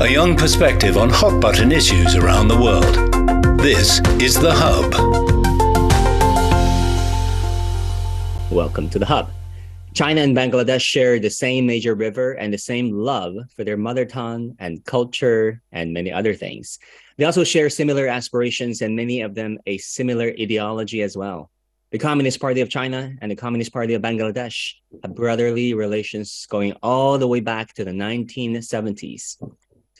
a young perspective on hot button issues around the world. This is The Hub. Welcome to The Hub. China and Bangladesh share the same major river and the same love for their mother tongue and culture and many other things. They also share similar aspirations and many of them a similar ideology as well. The Communist Party of China and the Communist Party of Bangladesh have brotherly relations going all the way back to the 1970s.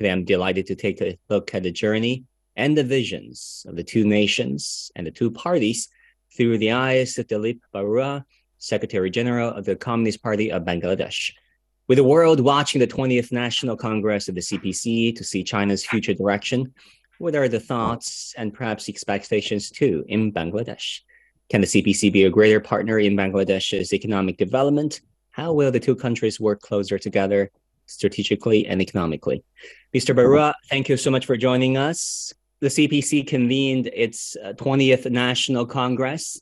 Today, I'm delighted to take a look at the journey and the visions of the two nations and the two parties through the eyes of Dilip Barua Secretary General of the Communist Party of Bangladesh. With the world watching the 20th National Congress of the CPC to see China's future direction, what are the thoughts and perhaps expectations too in Bangladesh? Can the CPC be a greater partner in Bangladesh's economic development? How will the two countries work closer together strategically and economically? Mr. Barua, thank you so much for joining us. The CPC convened its 20th uh, National Congress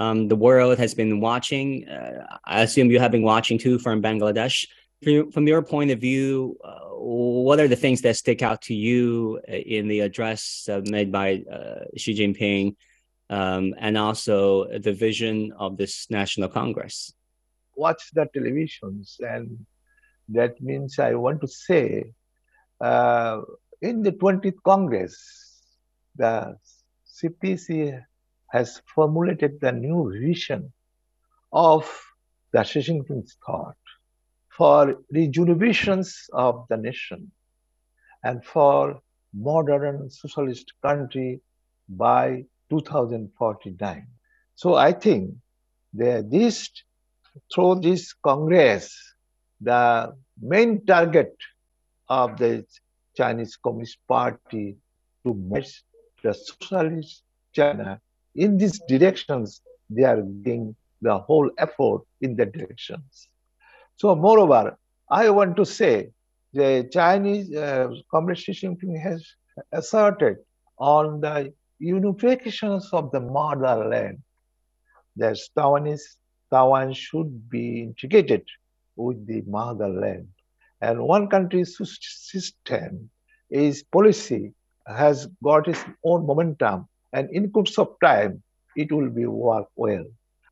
um, the world has been watching. Uh, I assume you have been watching too from Bangladesh. From, from your point of view, uh, what are the things that stick out to you uh, in the address uh, made by uh, Xi Jinping um, and also the vision of this National Congress? Watch the televisions, and that means I want to say uh, in the 20th Congress, the CPC has formulated the new vision of the Jinping's thought for rejuvenations of the nation and for modern socialist country by 2049. So I think that this through this Congress, the main target of the Chinese Communist Party to merge the socialist China in these directions, they are giving the whole effort in the directions. So, moreover, I want to say the Chinese uh, Communist Xi Jinping has asserted on the unifications of the motherland that Taiwanese Taiwan should be integrated with the motherland. And one country's system, is policy has got its own momentum and in course of time it will be work well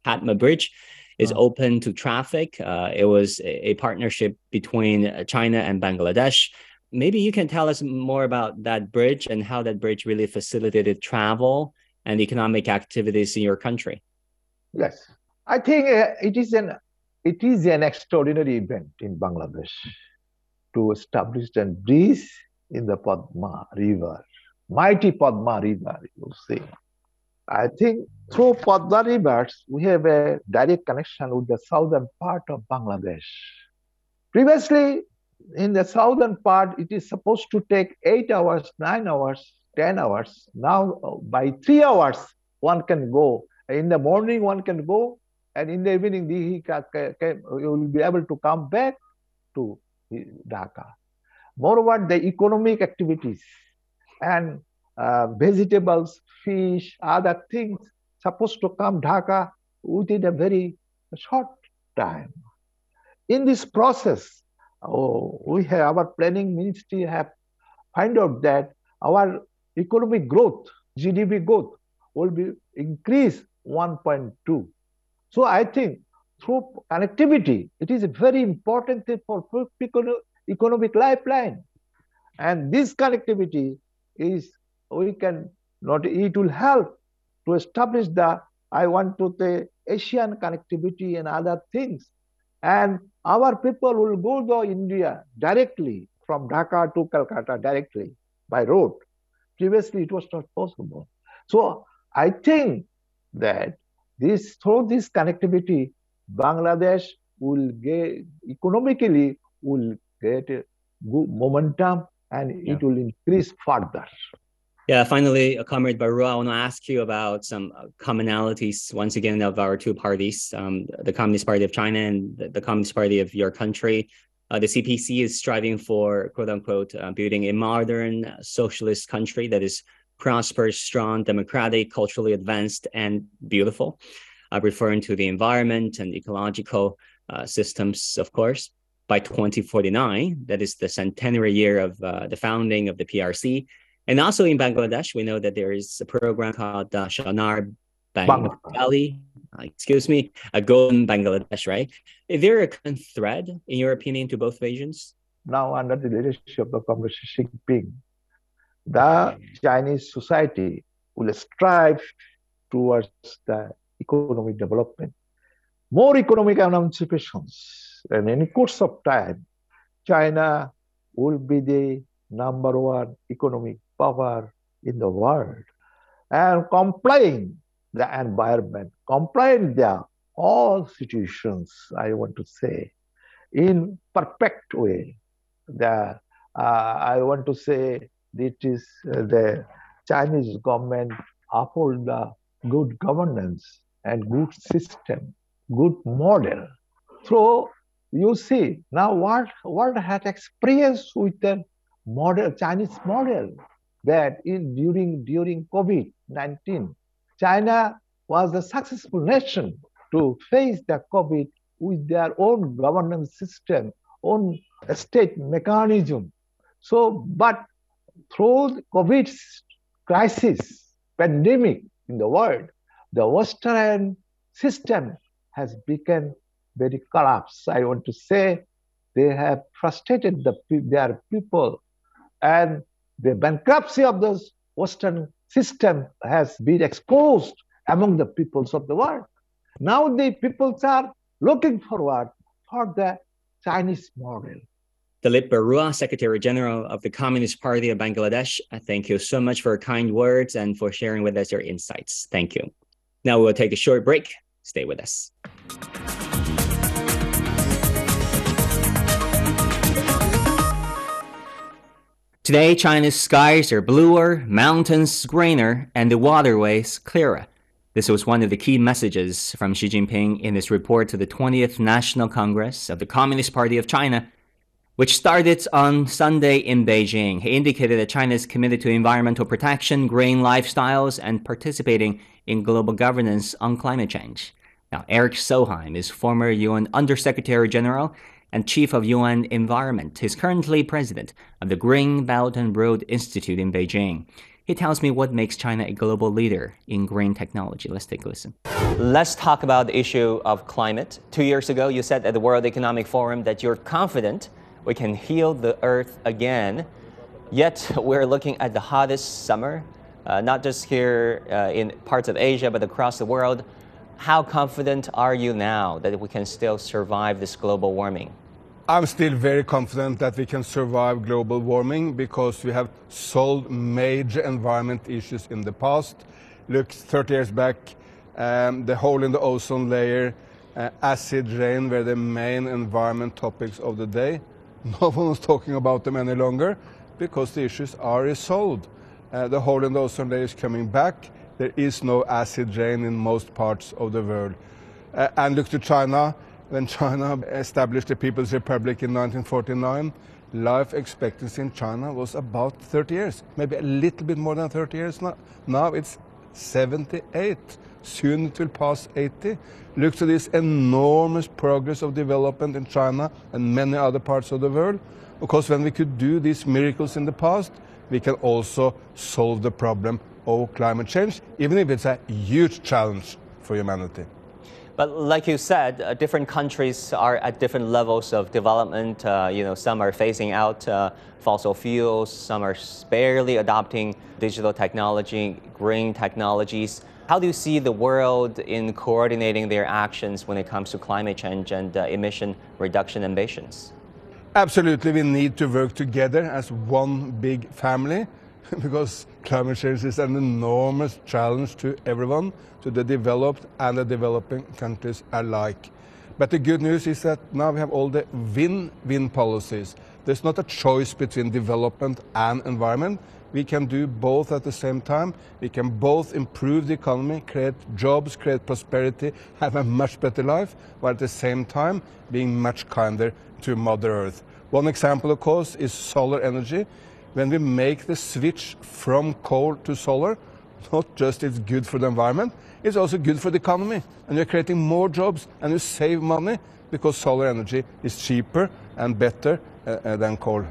Padma Bridge is uh, open to traffic. Uh, it was a, a, partnership between uh, China and Bangladesh. Maybe you can tell us more about that bridge and how that bridge really facilitated travel and economic activities in your country. Yes, I think uh, it is an it is an extraordinary event in Bangladesh to establish a bridge in the Padma River mighty Padma River, you see. I think through Padma rivers, we have a direct connection with the southern part of Bangladesh. Previously, in the southern part, it is supposed to take eight hours, nine hours, 10 hours. Now, uh, by three hours, one can go. In the morning, one can go, and in the evening, he can, will be able to come back to Dhaka. Moreover, the economic activities and uh, vegetables, fish, other things supposed to come Dhaka within a very short time. In this process, oh, we have our planning ministry have find out that our economic growth, GDP growth, will be increased 1.2. So I think through connectivity, it is a very important thing for economic lifeline. And this connectivity is we can not it will help to establish the I want to say, Asian connectivity and other things. And our people will go to India directly from Dhaka to Calcutta directly by road. Previously, it was not possible. So I think that this through this connectivity, Bangladesh will get economically will get a good momentum and yeah. it will increase further. Yeah, finally, uh, Comrade Barua, I want to ask you about some uh, commonalities once again of our two parties, um, the Communist Party of China and the, the Communist Party of your country. Uh, the CPC is striving for, quote unquote, uh, building a modern socialist country that is prosperous, strong, democratic, culturally advanced, and beautiful, uh, referring to the environment and ecological uh, systems, of course. by 2049. That is the centenary year of uh, the founding of the PRC. And also in Bangladesh, we know that there is a program called uh, Sonar Bang uh, excuse me, a Golden Bangladesh, right? Is there a common thread, in your opinion, to both visions? Now, under the leadership of Comrade Xi Jinping, the Chinese society will strive towards the economic development. More economic emancipations, and in the course of time, China will be the number one economic power in the world. And complying the environment, complying the all situations, I want to say, in perfect way. The, uh, I want to say it is uh, the Chinese government uphold the good governance and good system, good model. So you see now what world has experience with the model Chinese model that in during during COVID-19, China was a successful nation to face the COVID with their own governance system, own state mechanism. So, but through the COVID crisis, pandemic in the world, the Western system has become very collapsed. I want to say they have frustrated the, their people and the bankruptcy of the Western system has been exposed among the peoples of the world. Now the peoples are looking forward for the Chinese model. Dilip Barua, Secretary General of the Communist Party of Bangladesh, thank you so much for your kind words and for sharing with us your insights. Thank you. Now we'll take a short break. Stay with us. Today, China's skies are bluer, mountains greener, and the waterways clearer. This was one of the key messages from Xi Jinping in his report to the 20th National Congress of the Communist Party of China, which started on Sunday in Beijing. He indicated that China is committed to environmental protection, green lifestyles, and participating in global governance on climate change. Now, Eric Solheim is former UN Undersecretary General and Chief of UN Environment. He's currently president of the Green Belt and Road Institute in Beijing. He tells me what makes China a global leader in green technology. Let's take a listen. Let's talk about the issue of climate. Two years ago, you said at the World Economic Forum that you're confident we can heal the earth again. Yet, we're looking at the hottest summer, uh, not just here uh, in parts of Asia, but across the world. How confident are you now that we can still survive this global warming? I'm still very confident that we can survive global warming because we have solved major environment issues in the past. Look, 30 years back, um, the hole in the ozone layer, uh, acid rain were the main environment topics of the day. No one is talking about them any longer because the issues are resolved. Uh, the hole in the ozone layer is coming back there is no acid rain in most parts of the world. Uh, and look to China. When China established the People's Republic in 1949, life expectancy in China was about 30 years, maybe a little bit more than 30 years now. Now it's 78. Soon it will pass 80. Look to this enormous progress of development in China and many other parts of the world. Because when we could do these miracles in the past, we can also solve the problem of climate change, even if it's a huge challenge for humanity. But like you said, uh, different countries are at different levels of development. Uh, you know, some are phasing out uh, fossil fuels, some are barely adopting digital technology, green technologies. How do you see the world in coordinating their actions when it comes to climate change and uh, emission reduction ambitions? Absolutely, we need to work together as one big family because climate change is an enormous challenge to everyone, to the developed and the developing countries alike. But the good news is that now we have all the win-win policies. There's not a choice between development and environment. We can do both at the same time. We can both improve the economy, create jobs, create prosperity, have a much better life, while at the same time being much kinder to Mother Earth. One example, of course, is solar energy when we make the switch from coal to solar, not just it's good for the environment, it's also good for the economy. And you're creating more jobs and you save money because solar energy is cheaper and better uh, uh than coal.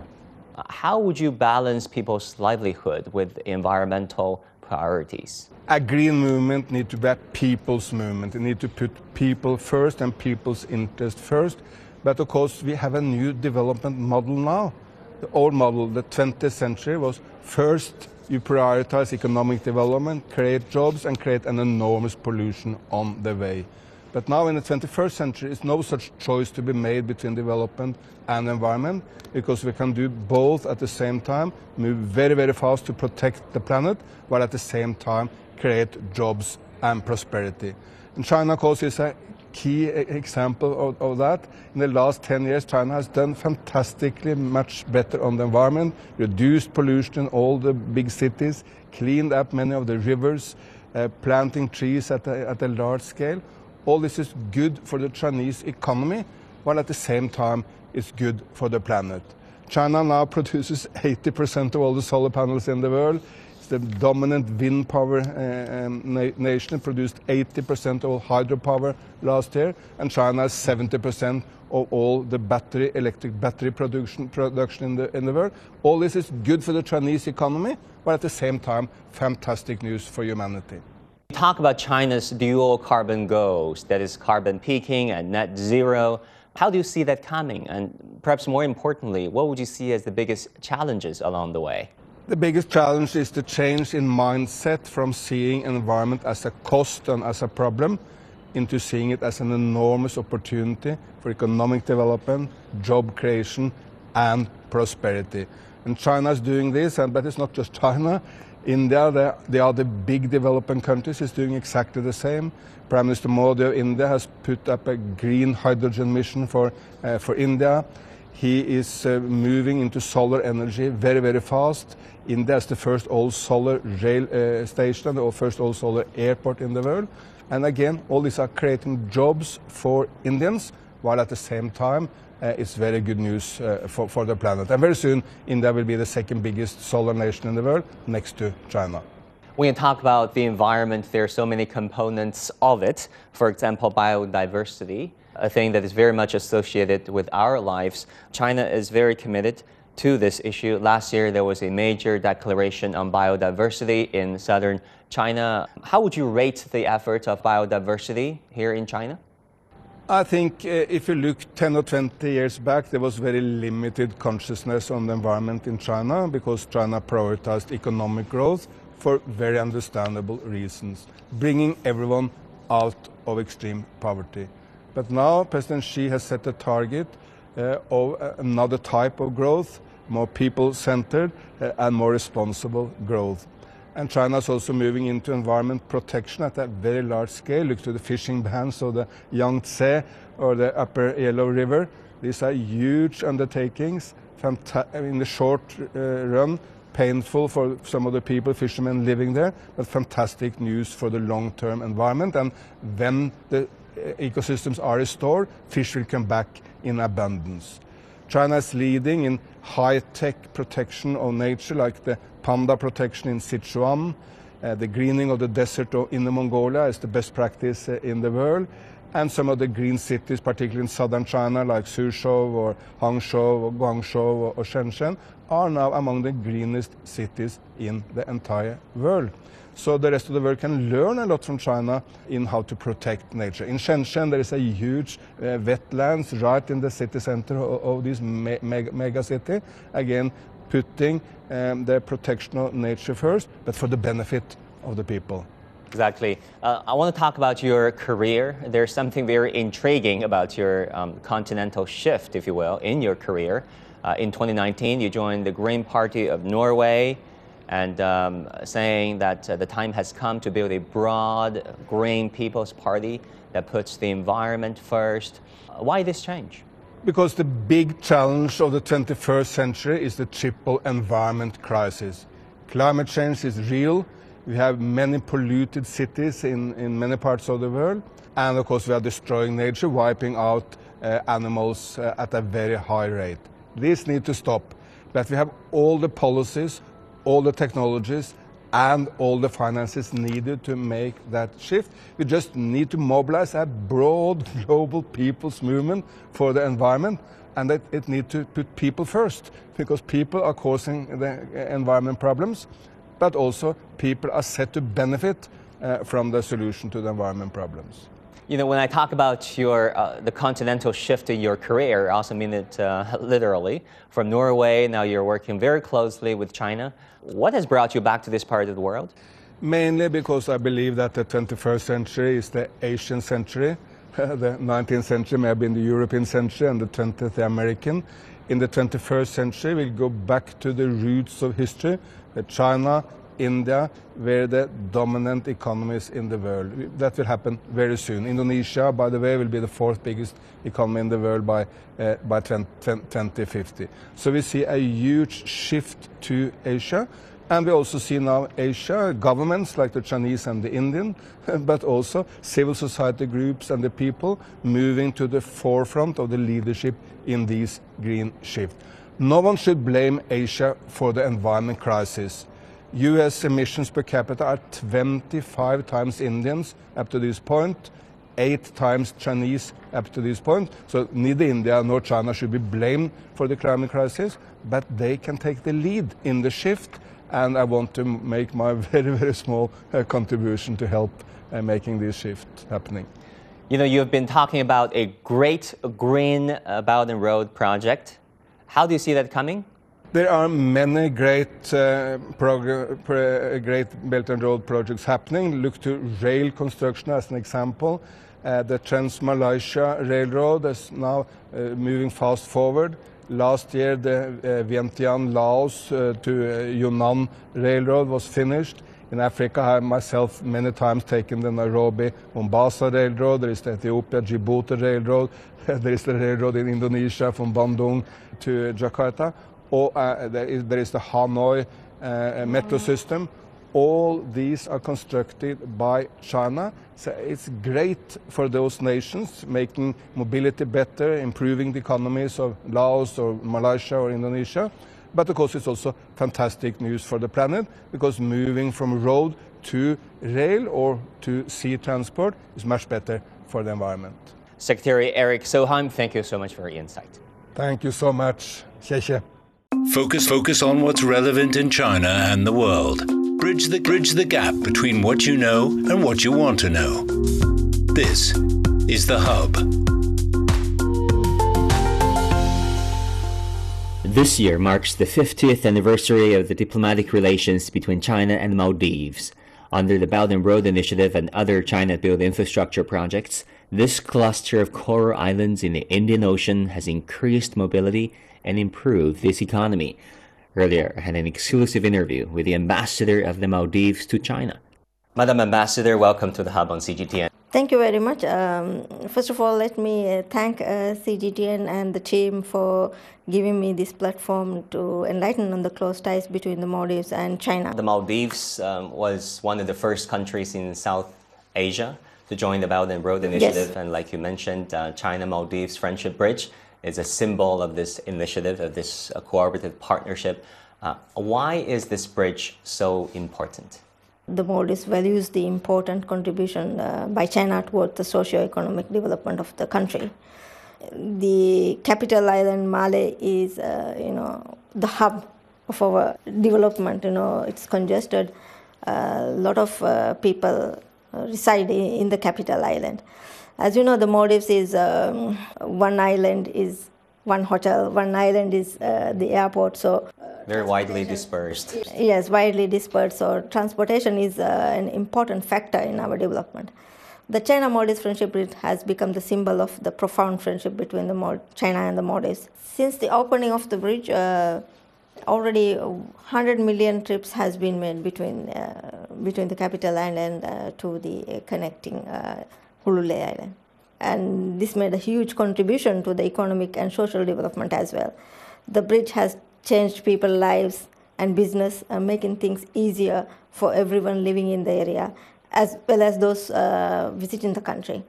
How would you balance people's livelihood with environmental priorities? A green movement needs to be a people's movement. It needs to put people first and people's interest first. But of course, we have a new development model now. The old model, the 20th century, was first you prioritize economic development, create jobs, and create an enormous pollution on the way. But now in the 21st century, it's no such choice to be made between development and environment because we can do both at the same time, move very, very fast to protect the planet, while at the same time create jobs and prosperity. And China, of course, is a key example of, of, that. In the last 10 years, China has done fantastically much better on the environment, reduced pollution in all the big cities, cleaned up many of the rivers, uh, planting trees at a, at a large scale. All this is good for the Chinese economy, while at the same time it's good for the planet. China now produces 80% of all the solar panels in the world. It's the dominant wind power uh, um, na nation, produced 80% of all hydropower last year, and China has 70% of all the battery, electric battery production, production in, the, in the world. All this is good for the Chinese economy, but at the same time, fantastic news for humanity talk about China's dual carbon goals, that is carbon peaking and net zero. How do you see that coming? And perhaps more importantly, what would you see as the biggest challenges along the way? The biggest challenge is the change in mindset from seeing environment as a cost and as a problem into seeing it as an enormous opportunity for economic development, job creation, and prosperity. And China is doing this, and but it's not just China. India, the, the other big developing countries, is doing exactly the same. Prime Minister Modi of India has put up a green hydrogen mission for, uh, for India. He is uh, moving into solar energy very, very fast. India is the first all-solar rail uh, station, the first all-solar airport in the world. And again, all these are creating jobs for Indians, while at the same time uh, it's very good news uh, for, for the planet. And very soon, India will be the second biggest solar nation in the world, next to China. When you talk about the environment, there are so many components of it. For example, biodiversity, a thing that is very much associated with our lives. China is very committed to this issue. Last year, there was a major declaration on biodiversity in southern China. How would you rate the efforts of biodiversity here in China? I think uh, if you look 10 or 20 years back, there was very limited consciousness on the environment in China because China prioritized economic growth for very understandable reasons, bringing everyone out of extreme poverty. But now President Xi has set a target uh, of another type of growth, more people-centered uh, and more responsible growth. And China is also moving into environment protection at a very large scale. Look to the fishing bans of the Yangtze or the Upper Yellow River. These are huge undertakings in the short uh, run, painful for some of the people, fishermen living there, but fantastic news for the long-term environment. And when the uh, ecosystems are restored, fish will come back in abundance. China is leading in high-tech protection of nature, like the panda protection in Sichuan. Uh, the greening of the desert in the Mongolia is the best practice uh, in the world. And some of the green cities, particularly in southern China, like Suzhou or Hangzhou or Guangzhou or, Shenzhen, are now among the greenest cities in the entire world. So the rest of the world can learn a lot from China in how to protect nature. In Shenzhen, there is a huge uh, wetlands right in the city center of, of this me mega, mega city. Again, putting um, the protection of nature first, but for the benefit of the people. Exactly. Uh, I want to talk about your career. There's something very intriguing about your um, continental shift, if you will, in your career. Uh, in 2019, you joined the Green Party of Norway and um, saying that uh, the time has come to build a broad Green People's Party that puts the environment first. Why this change? Because the big challenge of the 21st century is the triple environment crisis. Climate change is real. We have many polluted cities in, in many parts of the world. And of course, we are destroying nature, wiping out uh, animals uh, at a very high rate. This needs to stop. But we have all the policies, all the technologies, and all the finances needed to make that shift. We just need to mobilize a broad global people's movement for the environment and that it needs to put people first because people are causing the environment problems, but also people are set to benefit uh, from the solution to the environment problems. You know, when I talk about your uh, the continental shift in your career, I also mean it uh, literally. From Norway, now you're working very closely with China. What has brought you back to this part of the world? Mainly because I believe that the 21st century is the Asian century. the 19th century may have been the European century and the 20th the American. In the 21st century, we'll go back to the roots of history. China, India were the dominant economies in the world. That will happen very soon. Indonesia, by the way, will be the fourth biggest economy in the world by, uh, by 20, 2050. So we see a huge shift to Asia. And we also see now Asia, governments like the Chinese and the Indian, but also civil society groups and the people moving to the forefront of the leadership in this green shift. No one should blame Asia for the environment crisis. US emissions per capita are 25 times Indians up to this point, eight times Chinese up to this point. So neither India nor China should be blamed for the climate crisis, but they can take the lead in the shift. And I want to make my very, very small uh, contribution to help uh, making this shift happening. You know, you've been talking about a great green uh, Belt and Road project. How do you see that coming? There are many great, uh, great Belt and Road projects happening. Look to rail construction as an example. Uh, the Trans-Malaysia Railroad is now uh, moving fast forward. Last year, the uh, Vientiane Laos uh, to uh, Yunnan Railroad was finished. In Africa, I myself many times taken the Nairobi Mombasa Railroad. There is the Ethiopia Djibouti Railroad. there is the railroad in Indonesia from Bandung to Jakarta or uh, there, is, there is the Hanoi uh, metro system. All these are constructed by China. So it's great for those nations, making mobility better, improving the economies of Laos or Malaysia or Indonesia. But of course, it's also fantastic news for the planet because moving from road to rail or to sea transport is much better for the environment. Secretary Eric Solheim, thank you so much for your insight. Thank you so much. 谢谢. Focus focus on what's relevant in China and the world. Bridge the bridge the gap between what you know and what you want to know. This is the hub. This year marks the 50th anniversary of the diplomatic relations between China and Maldives. Under the Belt and Road Initiative and other China built infrastructure projects, this cluster of coral islands in the Indian Ocean has increased mobility and improved this economy. Earlier, I had an exclusive interview with the ambassador of the Maldives to China. Madam Ambassador, welcome to the Hub on CGTN. Thank you very much. Um, first of all, let me uh, thank uh, CGTN and the team for giving me this platform to enlighten on the close ties between the Maldives and China. The Maldives um, was one of the first countries in South Asia to join the Belt and Road Initiative, yes. and like you mentioned, uh, China Maldives Friendship Bridge is a symbol of this initiative, of this uh, cooperative partnership. Uh, why is this bridge so important? The Maldives values the important contribution uh, by China towards the socio-economic development of the country. The capital island Male is, uh, you know, the hub of our development. You know, it's congested. A lot of uh, people reside in the capital island. As you know, the Maldives is um, one island is one hotel, one island is uh, the airport. So uh, very widely dispersed. Yes, widely dispersed. So transportation is uh, an important factor in our development. The China-Maldives friendship Bridge has become the symbol of the profound friendship between the China and the Maldives. Since the opening of the bridge, uh, already 100 million trips has been made between uh, between the capital island uh, to the connecting And this made a huge contribution to the economic and social development as well. The bridge has changed people's lives and business, uh, making things easier for everyone living in the area, as well as those uh, visiting the country.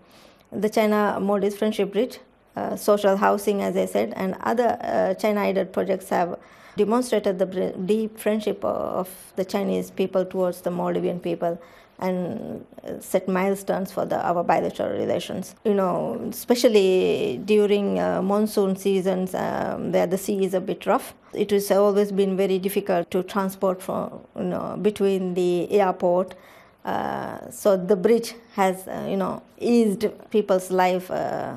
The China Maldives Friendship Bridge, uh, social housing, as I said, and other uh, China aided projects have demonstrated the deep friendship of the Chinese people towards the Maldivian people and set milestones for the, our bilateral relations. You know, especially during uh, monsoon seasons um, where the sea is a bit rough, it has always been very difficult to transport from you know between the airport. Uh, so the bridge has uh, you know eased people's life uh,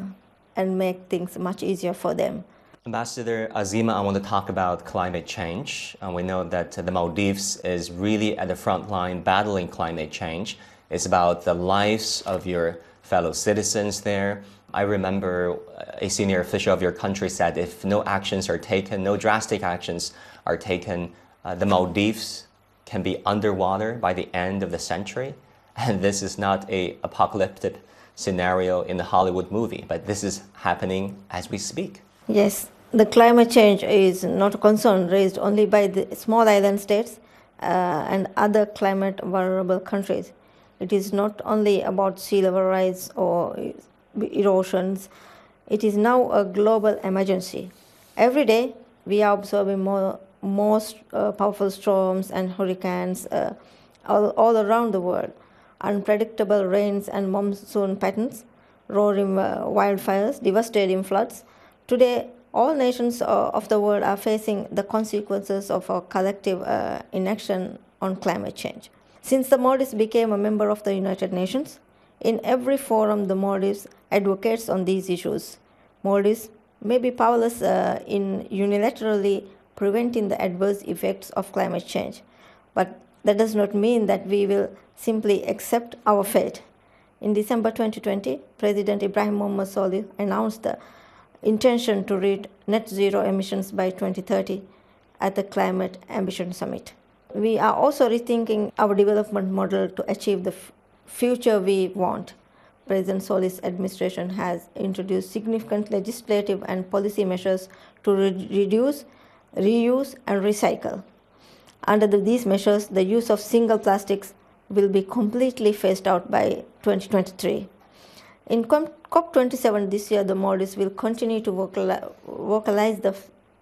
and make things much easier for them. Ambassador Azeema, I want to talk about climate change. Uh, we know that the Maldives is really at the front line battling climate change. It's about the lives of your fellow citizens there. I remember a senior official of your country said if no actions are taken, no drastic actions are taken, uh, the Maldives can be underwater by the end of the century. And this is not a apocalyptic scenario in the Hollywood movie, but this is happening as we speak. Yes, the climate change is not a concern raised only by the small island states uh, and other climate vulnerable countries. It is not only about sea level rise or erosions, it is now a global emergency. Every day, we are observing more, most uh, powerful storms and hurricanes uh, all, all around the world, unpredictable rains and monsoon patterns, roaring uh, wildfires, devastating floods. Today, all nations uh, of the world are facing the consequences of our collective uh, inaction on climate change. Since the Maldives became a member of the United Nations, in every forum the Maldives advocates on these issues. Maldives may be powerless uh, in unilaterally preventing the adverse effects of climate change, but that does not mean that we will simply accept our fate. In December 2020, President Ibrahim Mohamed Solih announced the intention to reach net zero emissions by 2030 at the Climate Ambition Summit. We are also rethinking our development model to achieve the f- future we want. President Solih's administration has introduced significant legislative and policy measures to re- reduce, reuse, and recycle. Under the, these measures, the use of single plastics will be completely phased out by 2023. In COP27 this year, the Maldives will continue to vocalize the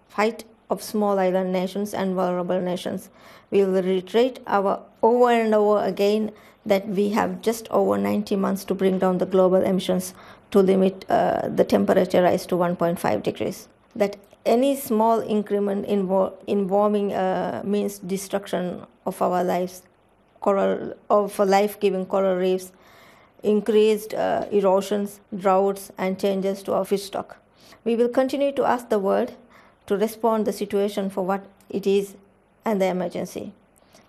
fight of small island nations and vulnerable nations. We will reiterate our over and over again that we have just over 90 months to bring down the global emissions to limit uh, the temperature rise to 1.5 degrees. That any small increment in, in warming uh, means destruction of our lives, coral, of life-giving coral reefs, increased uh, erosions, droughts, and changes to our fish stock. We will continue to ask the world to respond the situation for what it is and the emergency.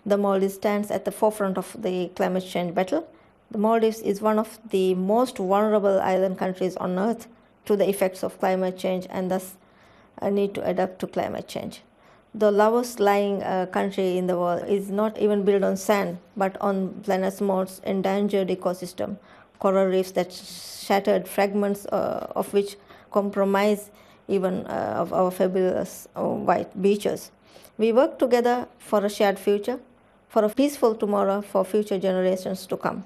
The Maldives stands at the forefront of the climate change battle. The Maldives is one of the most vulnerable island countries on earth to the effects of climate change and thus a need to adapt to climate change. The lowest lying uh, country in the world is not even built on sand, but on planet's most endangered ecosystem, coral reefs that shattered fragments uh, of which compromise even uh, of our fabulous uh, white beaches. We work together for a shared future, for a peaceful tomorrow for future generations to come.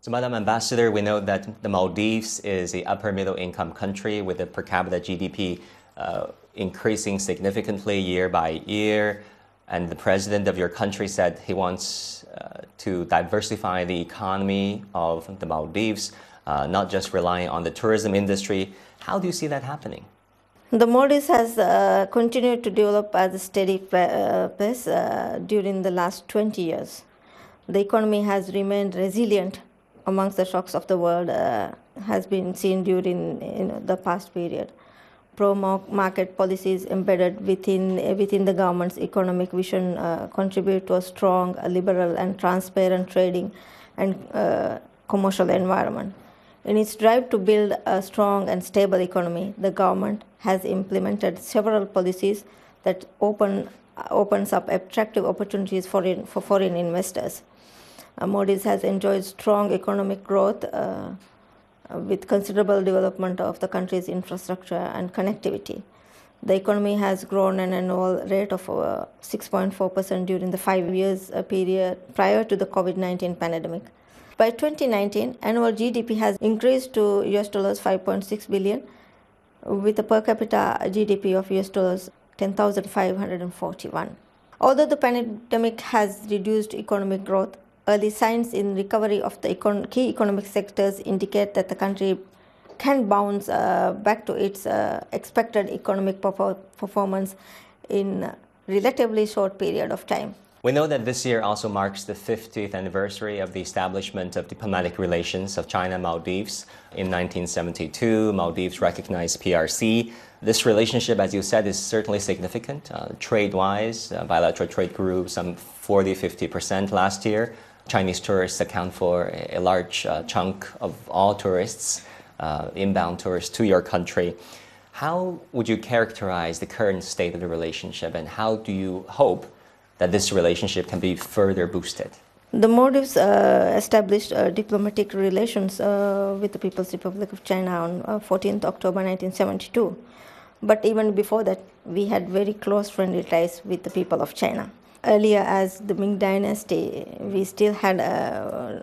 So, Madam Ambassador, we know that the Maldives is a upper middle income country with a per capita GDP uh, increasing significantly year by year. And the president of your country said he wants uh, to diversify the economy of the Maldives, uh, not just relying on the tourism industry. How do you see that happening? The Maldives has uh, continued to develop at a steady uh, pace uh, during the last 20 years. The economy has remained resilient amongst the shocks of the world, uh, has been seen during you know, the past period pro-market policies embedded within within the government's economic vision uh, contribute to a strong, liberal, and transparent trading and uh, commercial environment. In its drive to build a strong and stable economy, the government has implemented several policies that open opens up attractive opportunities for, in, for foreign investors. Uh, has enjoyed strong economic growth uh, uh, with considerable development of the country's infrastructure and connectivity. The economy has grown at an annual rate of 6.4% uh, during the five years uh, period prior to the COVID 19 pandemic. By 2019, annual GDP has increased to US dollars 5.6 billion with a per capita GDP of US dollars 10,541. Although the pandemic has reduced economic growth, early signs in recovery of the econ- key economic sectors indicate that the country can bounce uh, back to its uh, expected economic performance in relatively short period of time. We know that this year also marks the 50th anniversary of the establishment of diplomatic relations of China Maldives. In 1972, Maldives recognized PRC. This relationship, as you said, is certainly significant. Uh, trade wise, uh, bilateral trade grew some 40 50% last year. Chinese tourists account for a large uh, chunk of all tourists, uh, inbound tourists to your country. How would you characterize the current state of the relationship, and how do you hope that this relationship can be further boosted? The Maldives uh, established uh, diplomatic relations uh, with the People's Republic of China on 14th uh, October 1972. But even before that, we had very close friendly ties with the people of China earlier as the Ming Dynasty, we still had uh,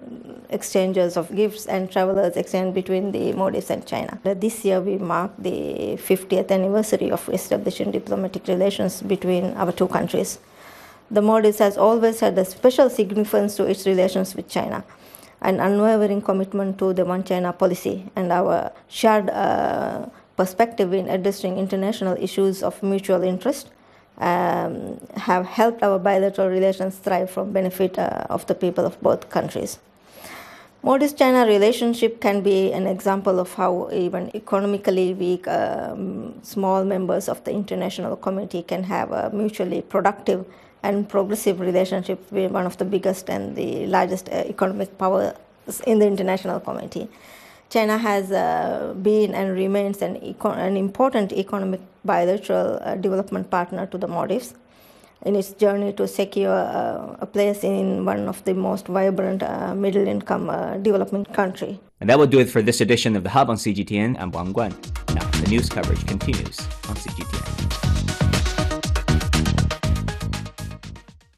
exchanges of gifts and travelers exchange between the Maldives and China. This year we mark the 50th anniversary of establishing diplomatic relations between our two countries. The Maldives has always had a special significance to its relations with China, an unwavering commitment to the One China policy, and our shared uh, perspective in addressing international issues of mutual interest um, have helped our bilateral relations thrive from benefit uh, of the people of both countries. Maldives-China relationship can be an example of how even economically weak um, small members of the international community can have a mutually productive and progressive relationship with one of the biggest and the largest uh, economic powers in the international community. China has uh, been and remains an, eco- an important economic bilateral uh, development partner to the Maldives in its journey to secure uh, a place in one of the most vibrant uh, middle income uh, developing country. And that will do it for this edition of The Hub on CGTN. I'm Wang Guan. Now, the news coverage continues on CGTN.